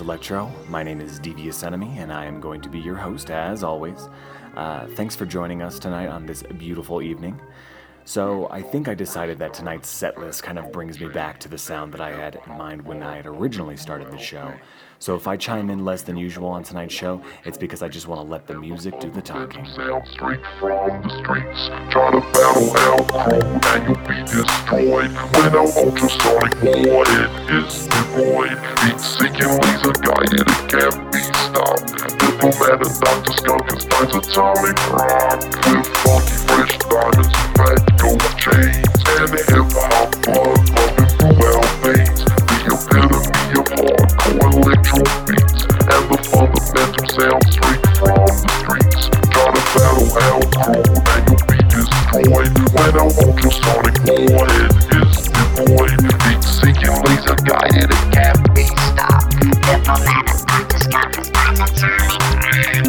Electro. My name is Devious Enemy, and I am going to be your host as always. Uh, thanks for joining us tonight on this beautiful evening. So, I think I decided that tonight's set list kind of brings me back to the sound that I had in mind when I had originally started the show. So if I chime in less than usual on tonight's show, it's because I just want to let the music do the talking. Sound straight from the streets. Try to battle our crew and you'll be destroyed. When our ultrasonic war it is deployed. Heat seeking laser guided, it can't be stopped. Diplomat and Dr. Skunk finds atomic rock. With funky fresh diamonds, fat gold chains, and hip hop blood pumping through hardcore electro beats and the fundamental sound straight from the streets. Try to battle our crew and you'll be destroyed when our ultrasonic warhead is deployed. Heat seeking laser guided, it can't be stopped. Diplomat and Dr. Scott is atomic.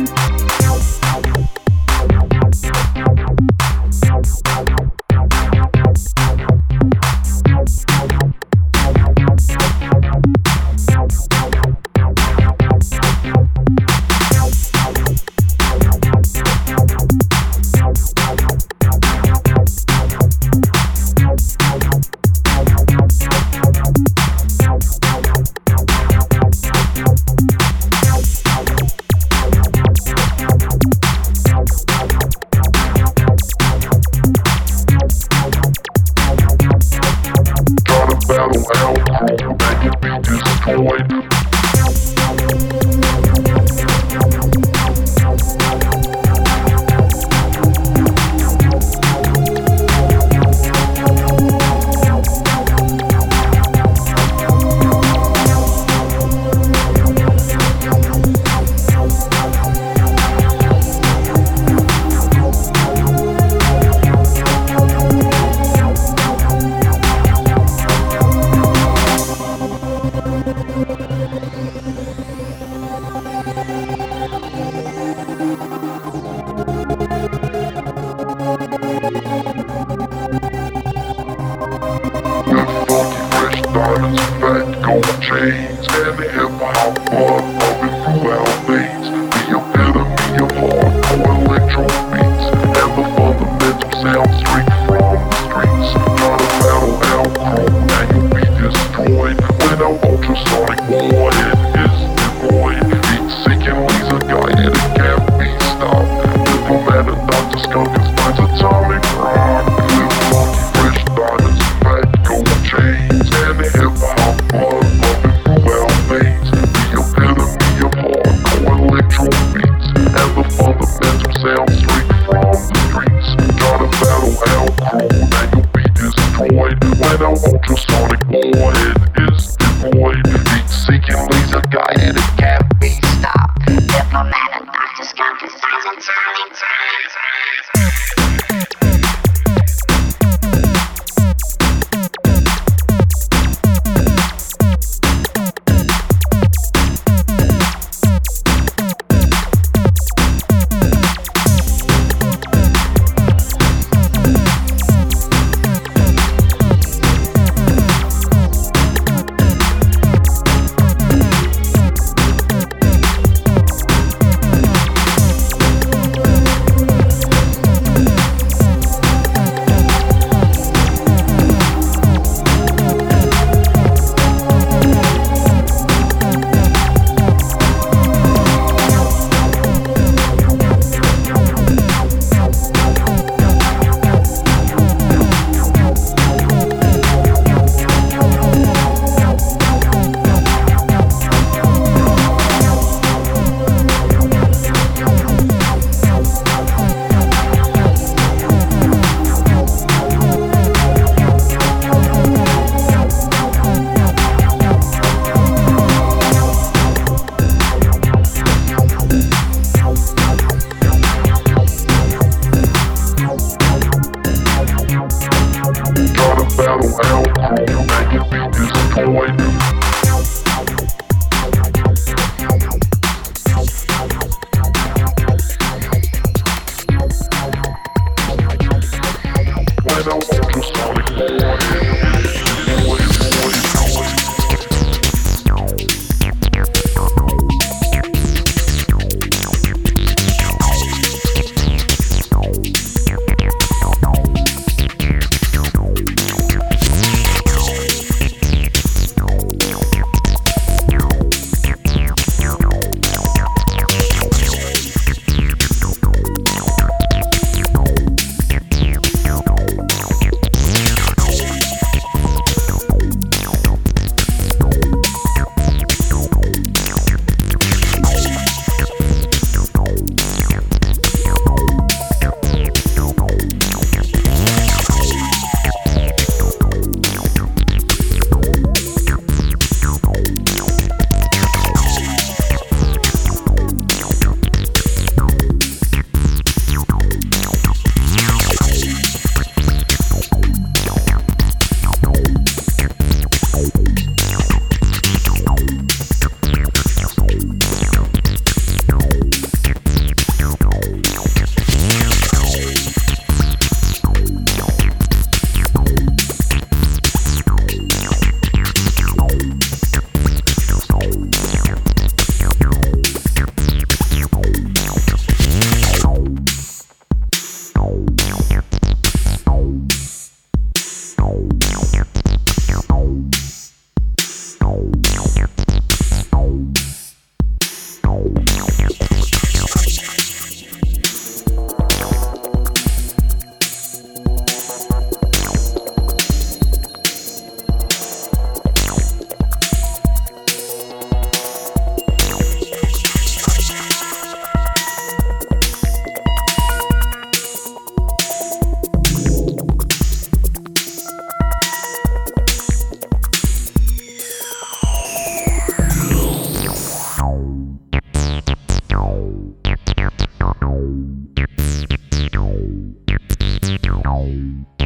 Bye.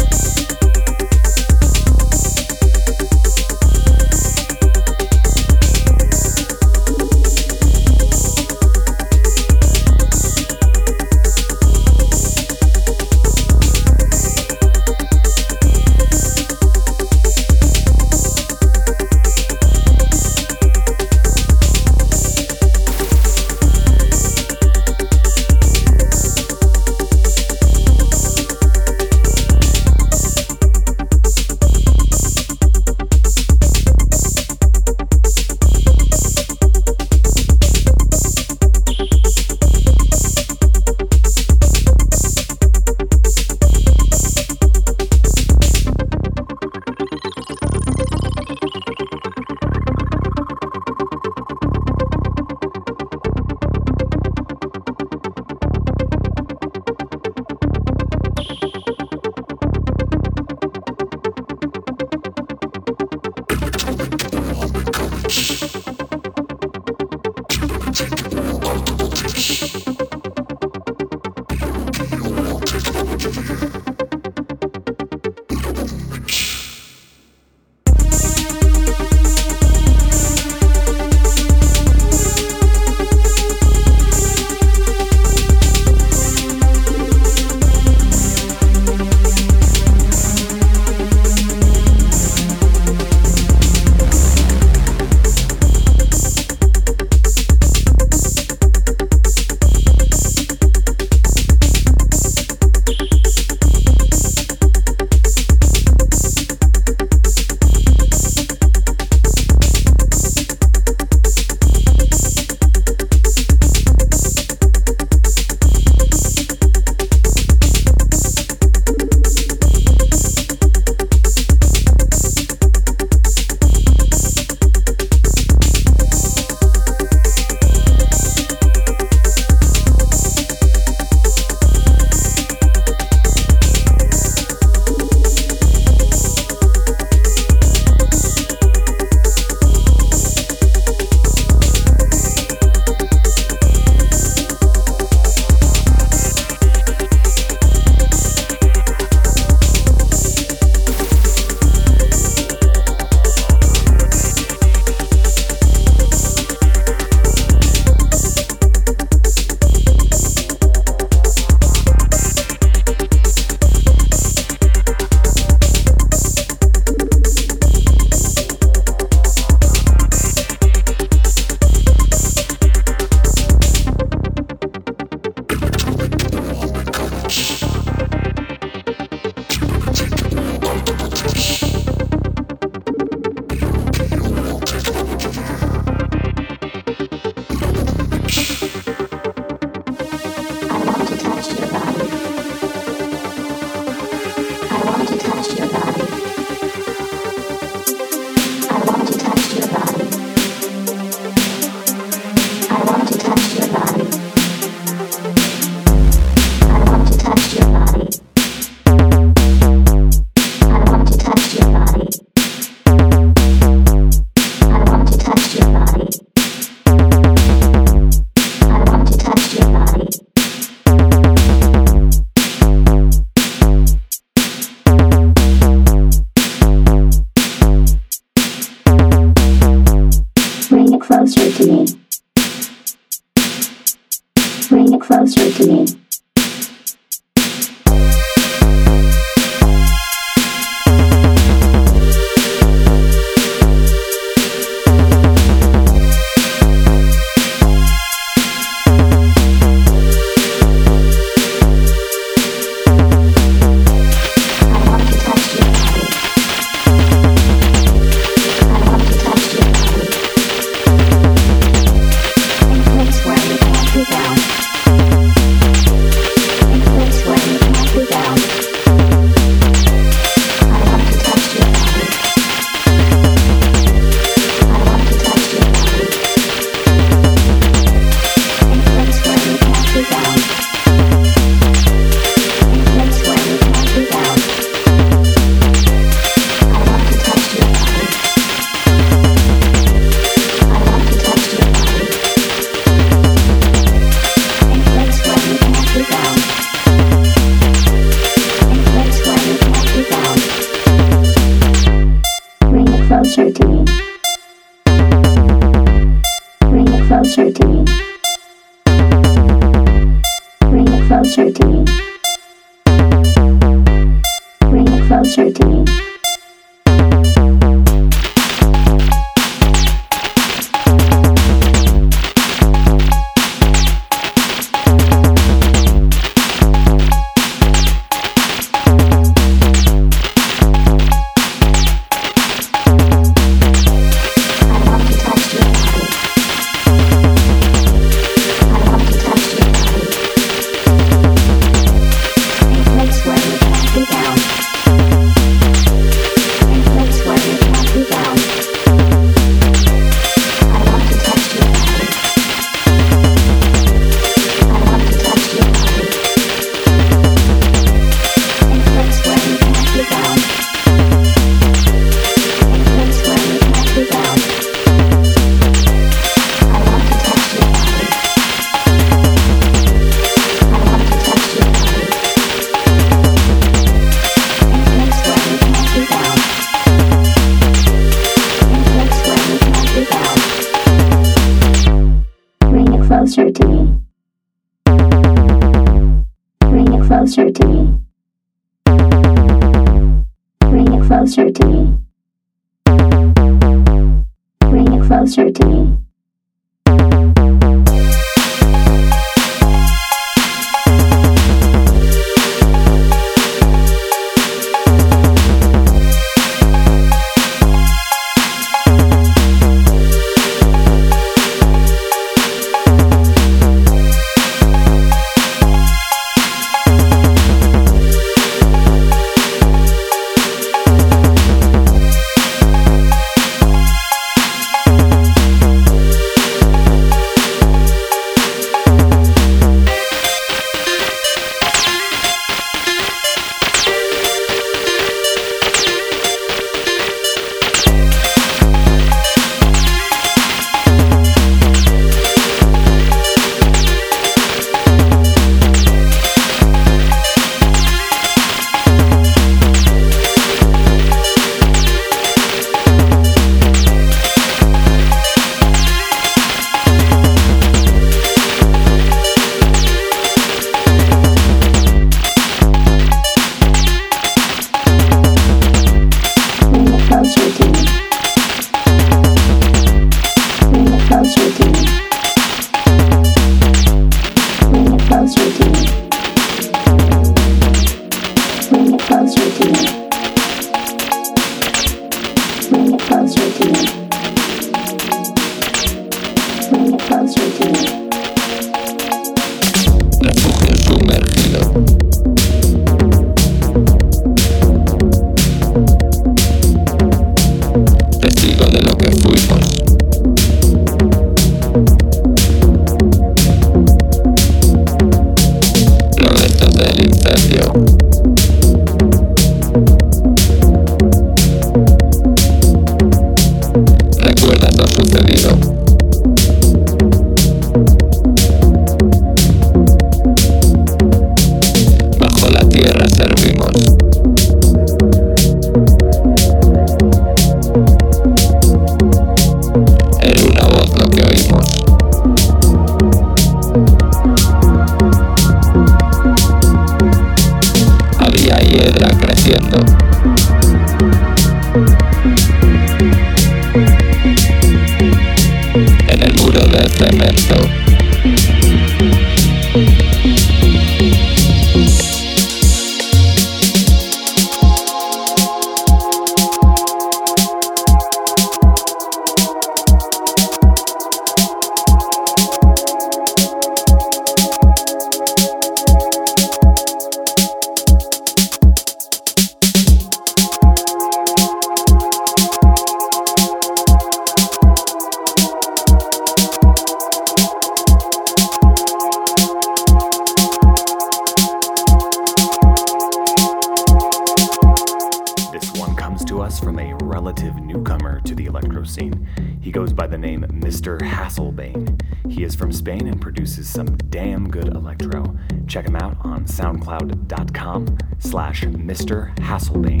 Out on soundcloud.com slash Mr. Haselbain.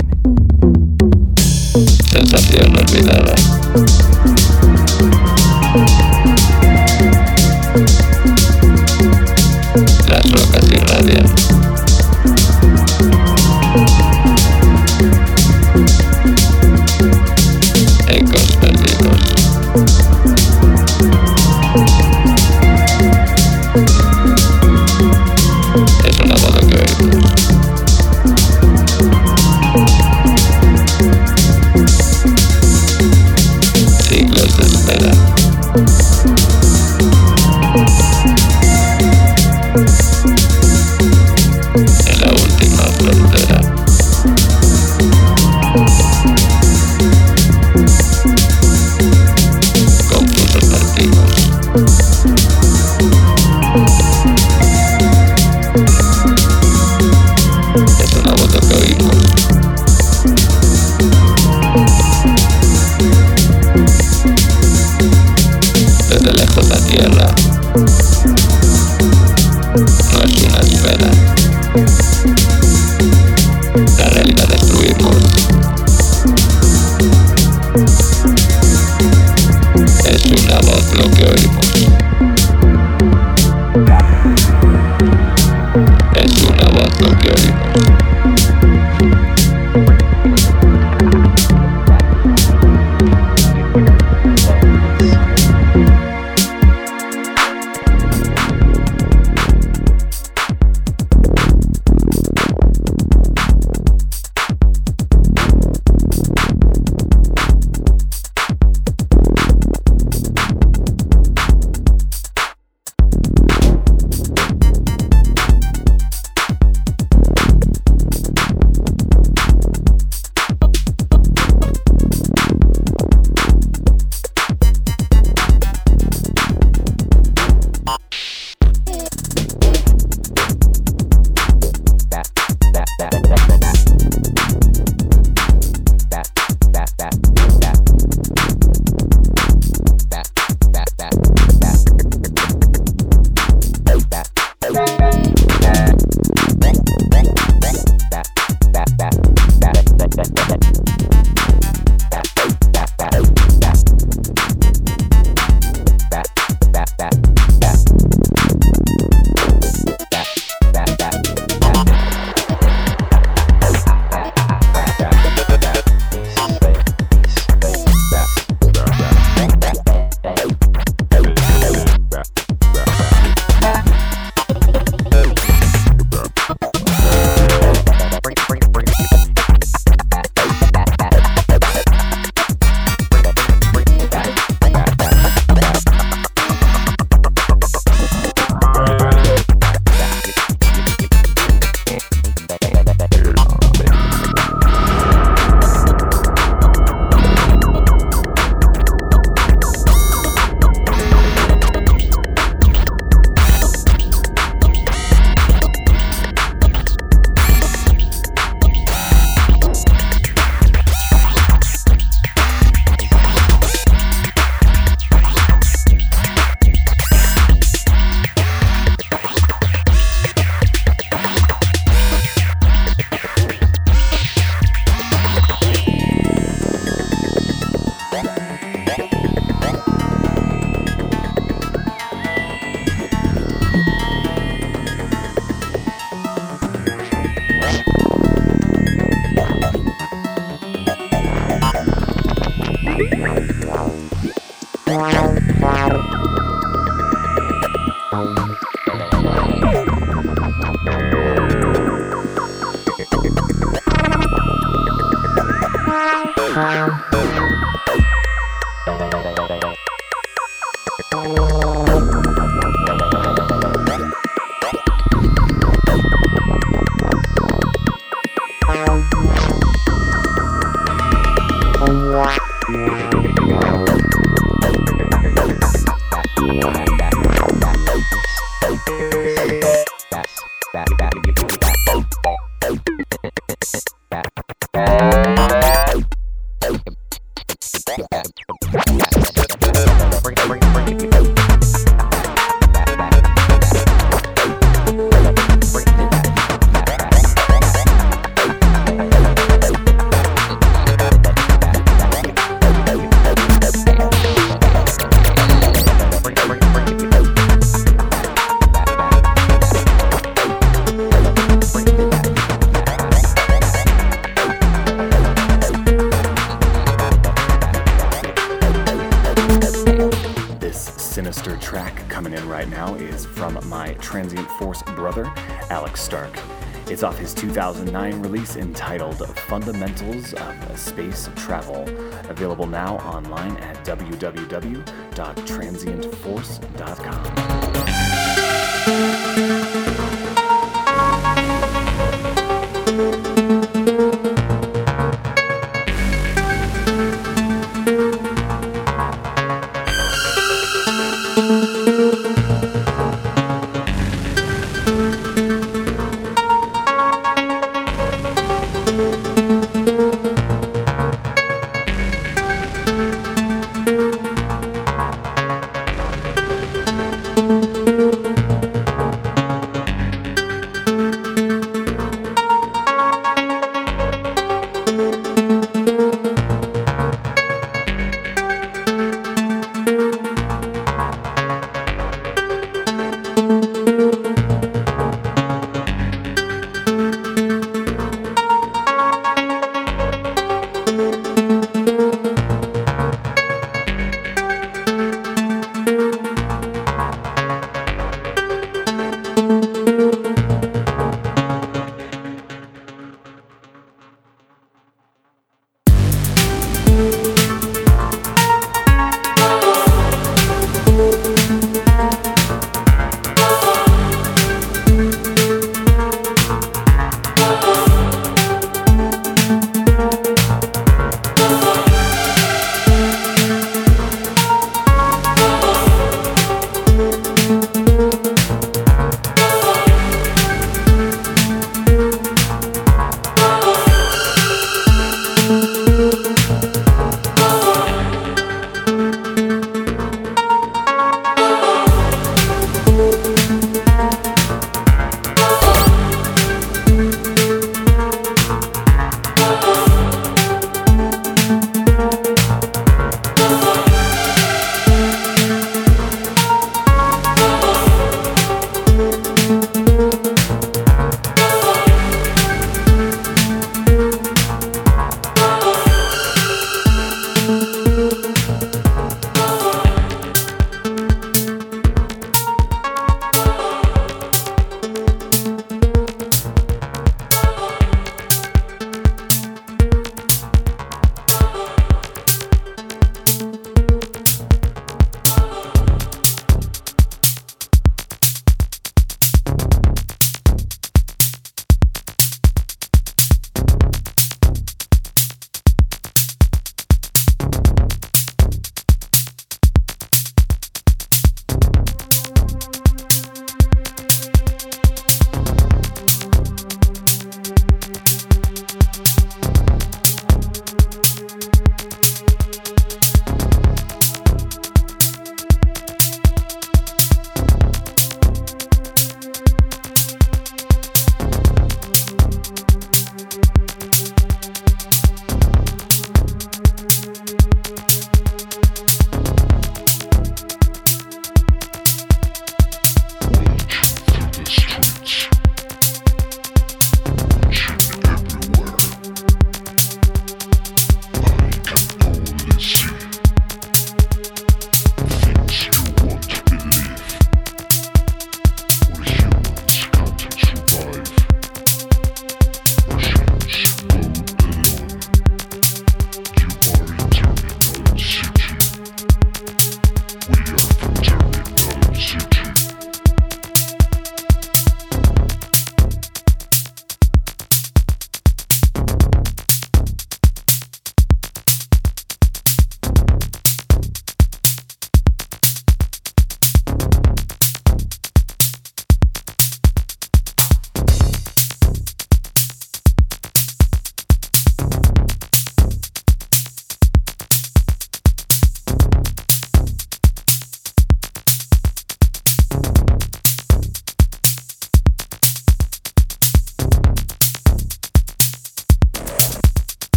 2009 release entitled Fundamentals of Space Travel, available now online at www.transientforce.com.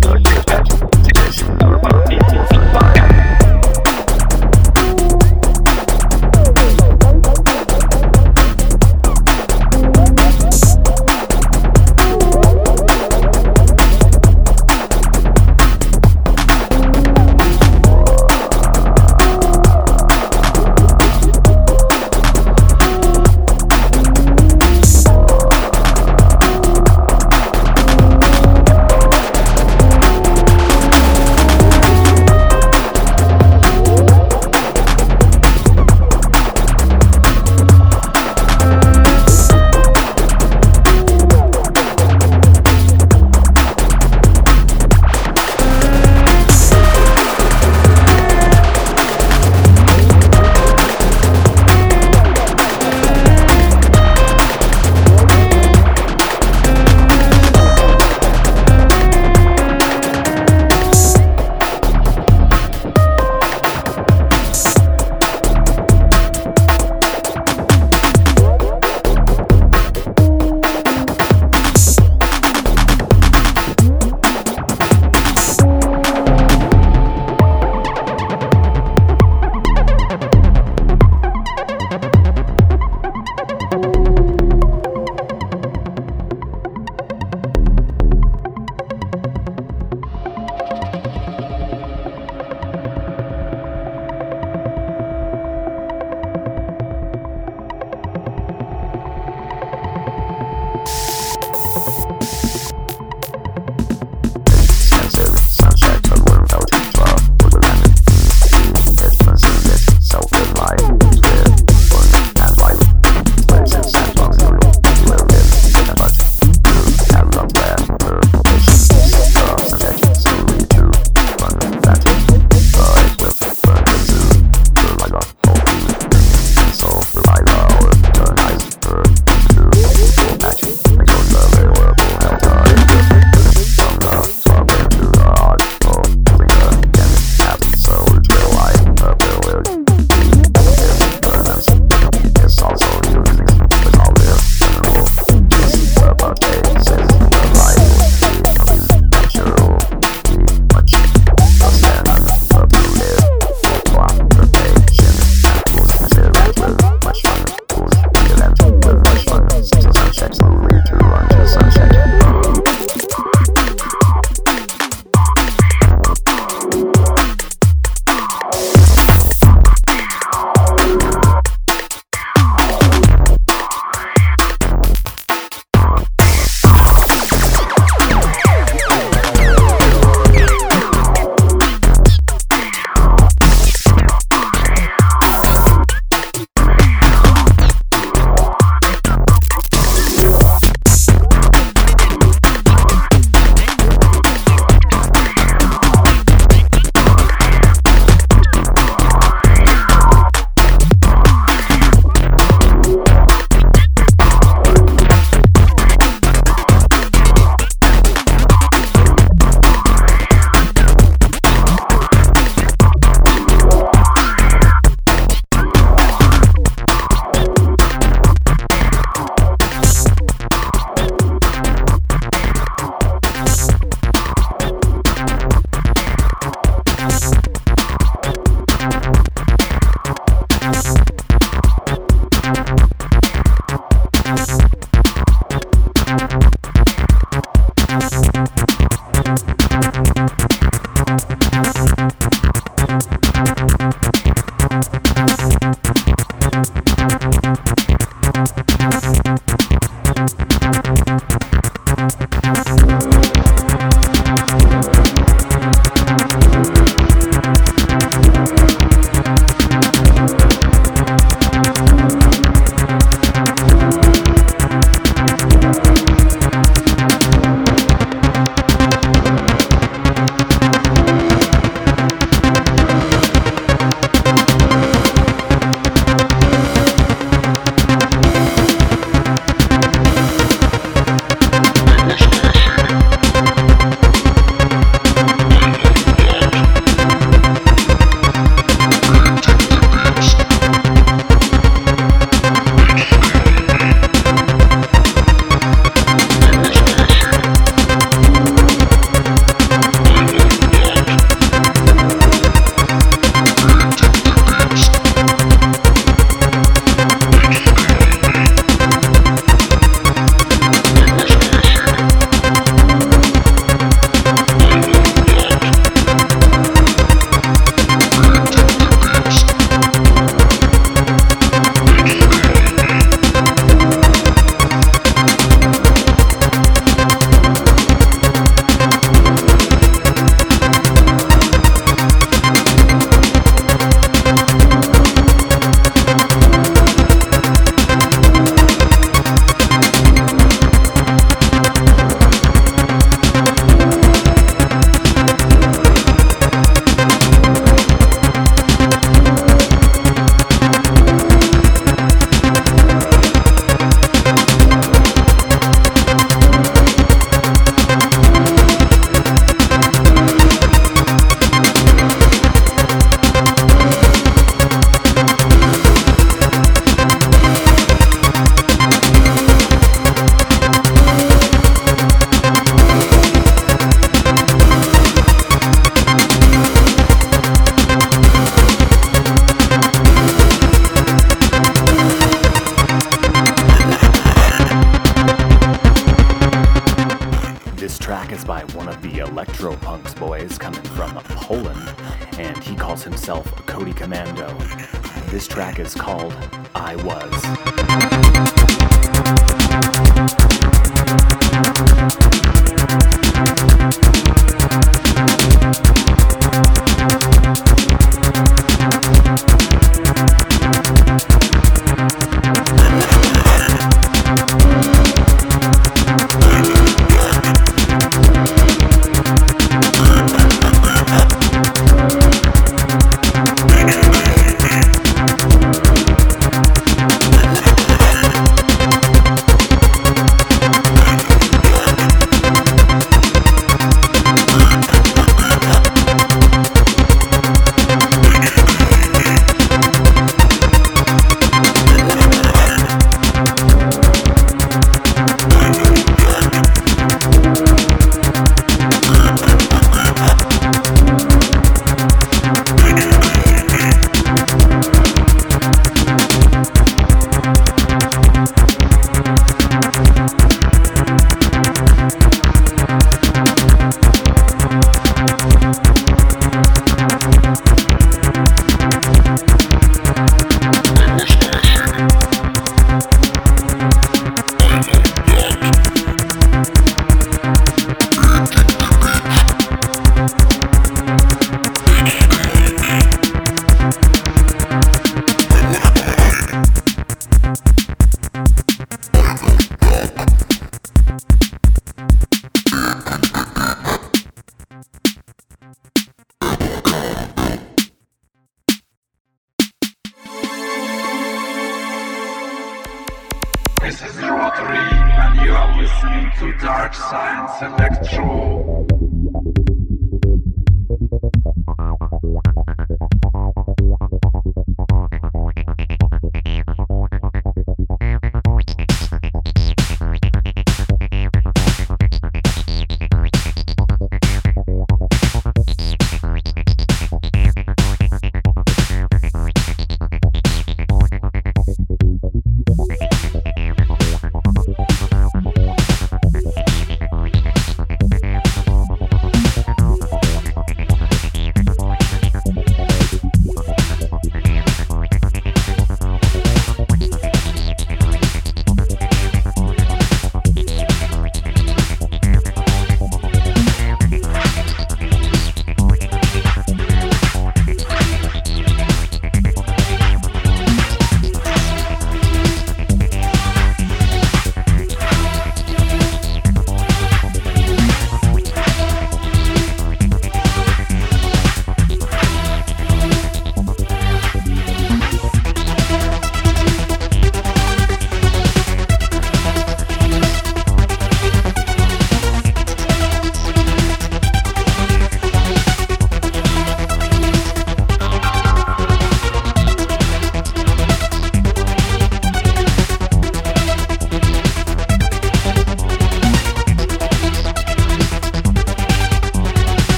Dos.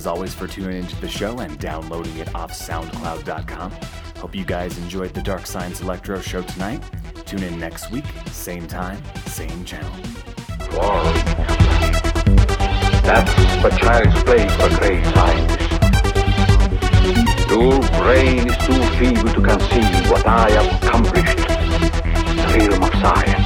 As always for tuning into the show and downloading it off SoundCloud.com. Hope you guys enjoyed the Dark Science Electro show tonight. Tune in next week, same time, same channel. War. That's the child's play for great scientist. Your brain is too feeble to conceive what I have accomplished in the realm of science.